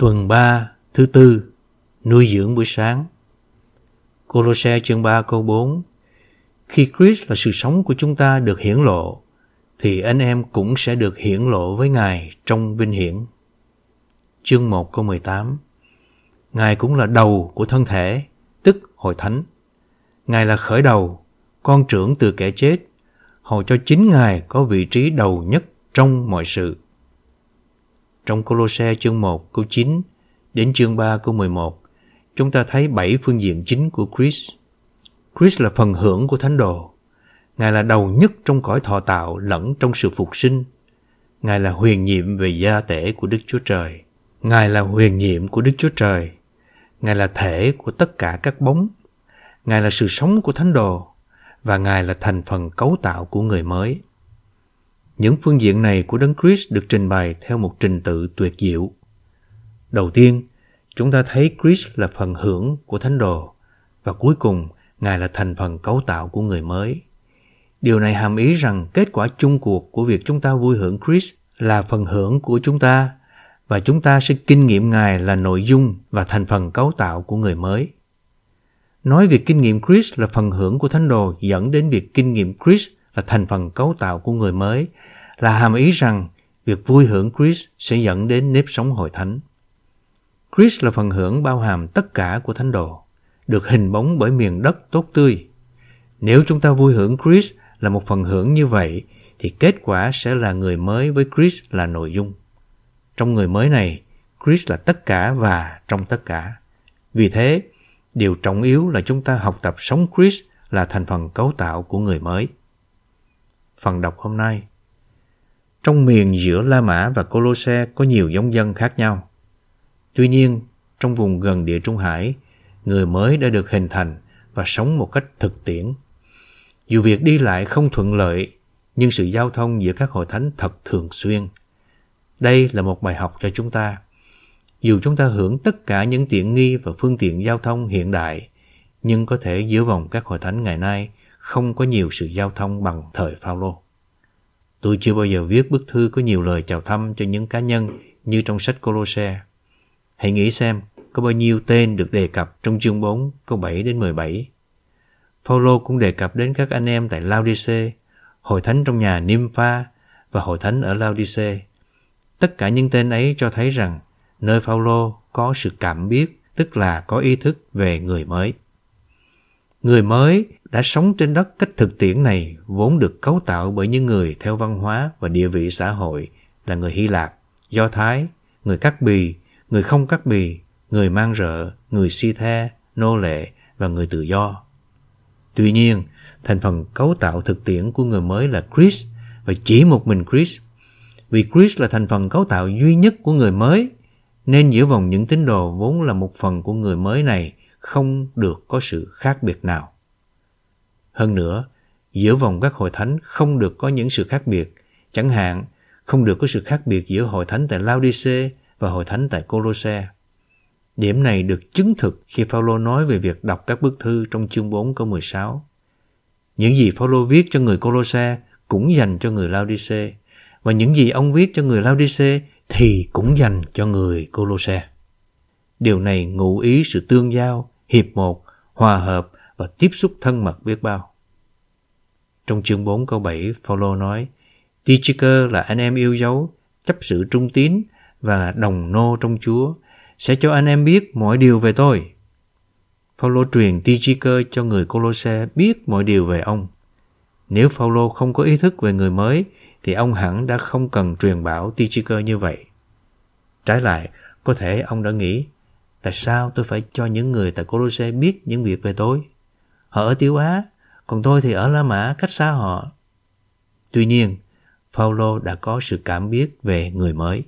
Tuần 3, thứ tư, nuôi dưỡng buổi sáng. Colosse chương 3 câu 4 Khi Christ là sự sống của chúng ta được hiển lộ, thì anh em cũng sẽ được hiển lộ với Ngài trong vinh hiển. Chương 1 câu 18 Ngài cũng là đầu của thân thể, tức hội thánh. Ngài là khởi đầu, con trưởng từ kẻ chết, hầu cho chính Ngài có vị trí đầu nhất trong mọi sự. Trong Colosse chương 1 câu 9 đến chương 3 câu 11, chúng ta thấy bảy phương diện chính của Chris. Chris là phần hưởng của thánh đồ. Ngài là đầu nhất trong cõi thọ tạo lẫn trong sự phục sinh. Ngài là huyền nhiệm về gia tể của Đức Chúa Trời. Ngài là huyền nhiệm của Đức Chúa Trời. Ngài là thể của tất cả các bóng. Ngài là sự sống của thánh đồ và Ngài là thành phần cấu tạo của người mới. Những phương diện này của Đấng Christ được trình bày theo một trình tự tuyệt diệu. Đầu tiên, chúng ta thấy Christ là phần hưởng của thánh đồ và cuối cùng Ngài là thành phần cấu tạo của người mới. Điều này hàm ý rằng kết quả chung cuộc của việc chúng ta vui hưởng Christ là phần hưởng của chúng ta và chúng ta sẽ kinh nghiệm Ngài là nội dung và thành phần cấu tạo của người mới. Nói việc kinh nghiệm Chris là phần hưởng của thánh đồ dẫn đến việc kinh nghiệm Chris là thành phần cấu tạo của người mới là hàm ý rằng việc vui hưởng Chris sẽ dẫn đến nếp sống hội thánh. Chris là phần hưởng bao hàm tất cả của thánh đồ, được hình bóng bởi miền đất tốt tươi. Nếu chúng ta vui hưởng Chris là một phần hưởng như vậy, thì kết quả sẽ là người mới với Chris là nội dung. Trong người mới này, Chris là tất cả và trong tất cả. Vì thế, điều trọng yếu là chúng ta học tập sống Chris là thành phần cấu tạo của người mới. Phần đọc hôm nay trong miền giữa La Mã và Colosse có nhiều giống dân khác nhau. Tuy nhiên, trong vùng gần địa Trung Hải, người mới đã được hình thành và sống một cách thực tiễn. Dù việc đi lại không thuận lợi, nhưng sự giao thông giữa các hội thánh thật thường xuyên. Đây là một bài học cho chúng ta. Dù chúng ta hưởng tất cả những tiện nghi và phương tiện giao thông hiện đại, nhưng có thể giữa vòng các hội thánh ngày nay không có nhiều sự giao thông bằng thời Phaolô. Tôi chưa bao giờ viết bức thư có nhiều lời chào thăm cho những cá nhân như trong sách Colosse. Hãy nghĩ xem có bao nhiêu tên được đề cập trong chương 4 câu 7 đến 17. Phaolô cũng đề cập đến các anh em tại Laodice, hội thánh trong nhà Nympha và hội thánh ở Laodice. Tất cả những tên ấy cho thấy rằng nơi Phaolô có sự cảm biết, tức là có ý thức về người mới. Người mới đã sống trên đất cách thực tiễn này vốn được cấu tạo bởi những người theo văn hóa và địa vị xã hội là người Hy Lạp, Do Thái, người Cắt Bì, người không cắt bì, người mang rợ, người si the, nô lệ và người tự do. Tuy nhiên, thành phần cấu tạo thực tiễn của người mới là Chris và chỉ một mình Chris. Vì Chris là thành phần cấu tạo duy nhất của người mới, nên giữa vòng những tín đồ vốn là một phần của người mới này không được có sự khác biệt nào. Hơn nữa, giữa vòng các hội thánh không được có những sự khác biệt, chẳng hạn không được có sự khác biệt giữa hội thánh tại Laodice và hội thánh tại Colosse. Điểm này được chứng thực khi Phaolô nói về việc đọc các bức thư trong chương 4 câu 16. Những gì Phaolô viết cho người Colosse cũng dành cho người Laodice và những gì ông viết cho người Laodice thì cũng dành cho người Colosse. Điều này ngụ ý sự tương giao, hiệp một, hòa hợp và tiếp xúc thân mật biết bao. Trong chương 4 câu 7, Paulo nói, Tychicus là anh em yêu dấu, chấp sự trung tín và đồng nô trong Chúa sẽ cho anh em biết mọi điều về tôi. Paulo truyền Tychicus cho người Colosse biết mọi điều về ông. Nếu Paulo không có ý thức về người mới thì ông hẳn đã không cần truyền bảo Tychicus như vậy. Trái lại, có thể ông đã nghĩ tại sao tôi phải cho những người tại Colosse biết những việc về tôi? Họ ở Tiểu Á, còn tôi thì ở La Mã cách xa họ. Tuy nhiên, Phaolô đã có sự cảm biết về người mới.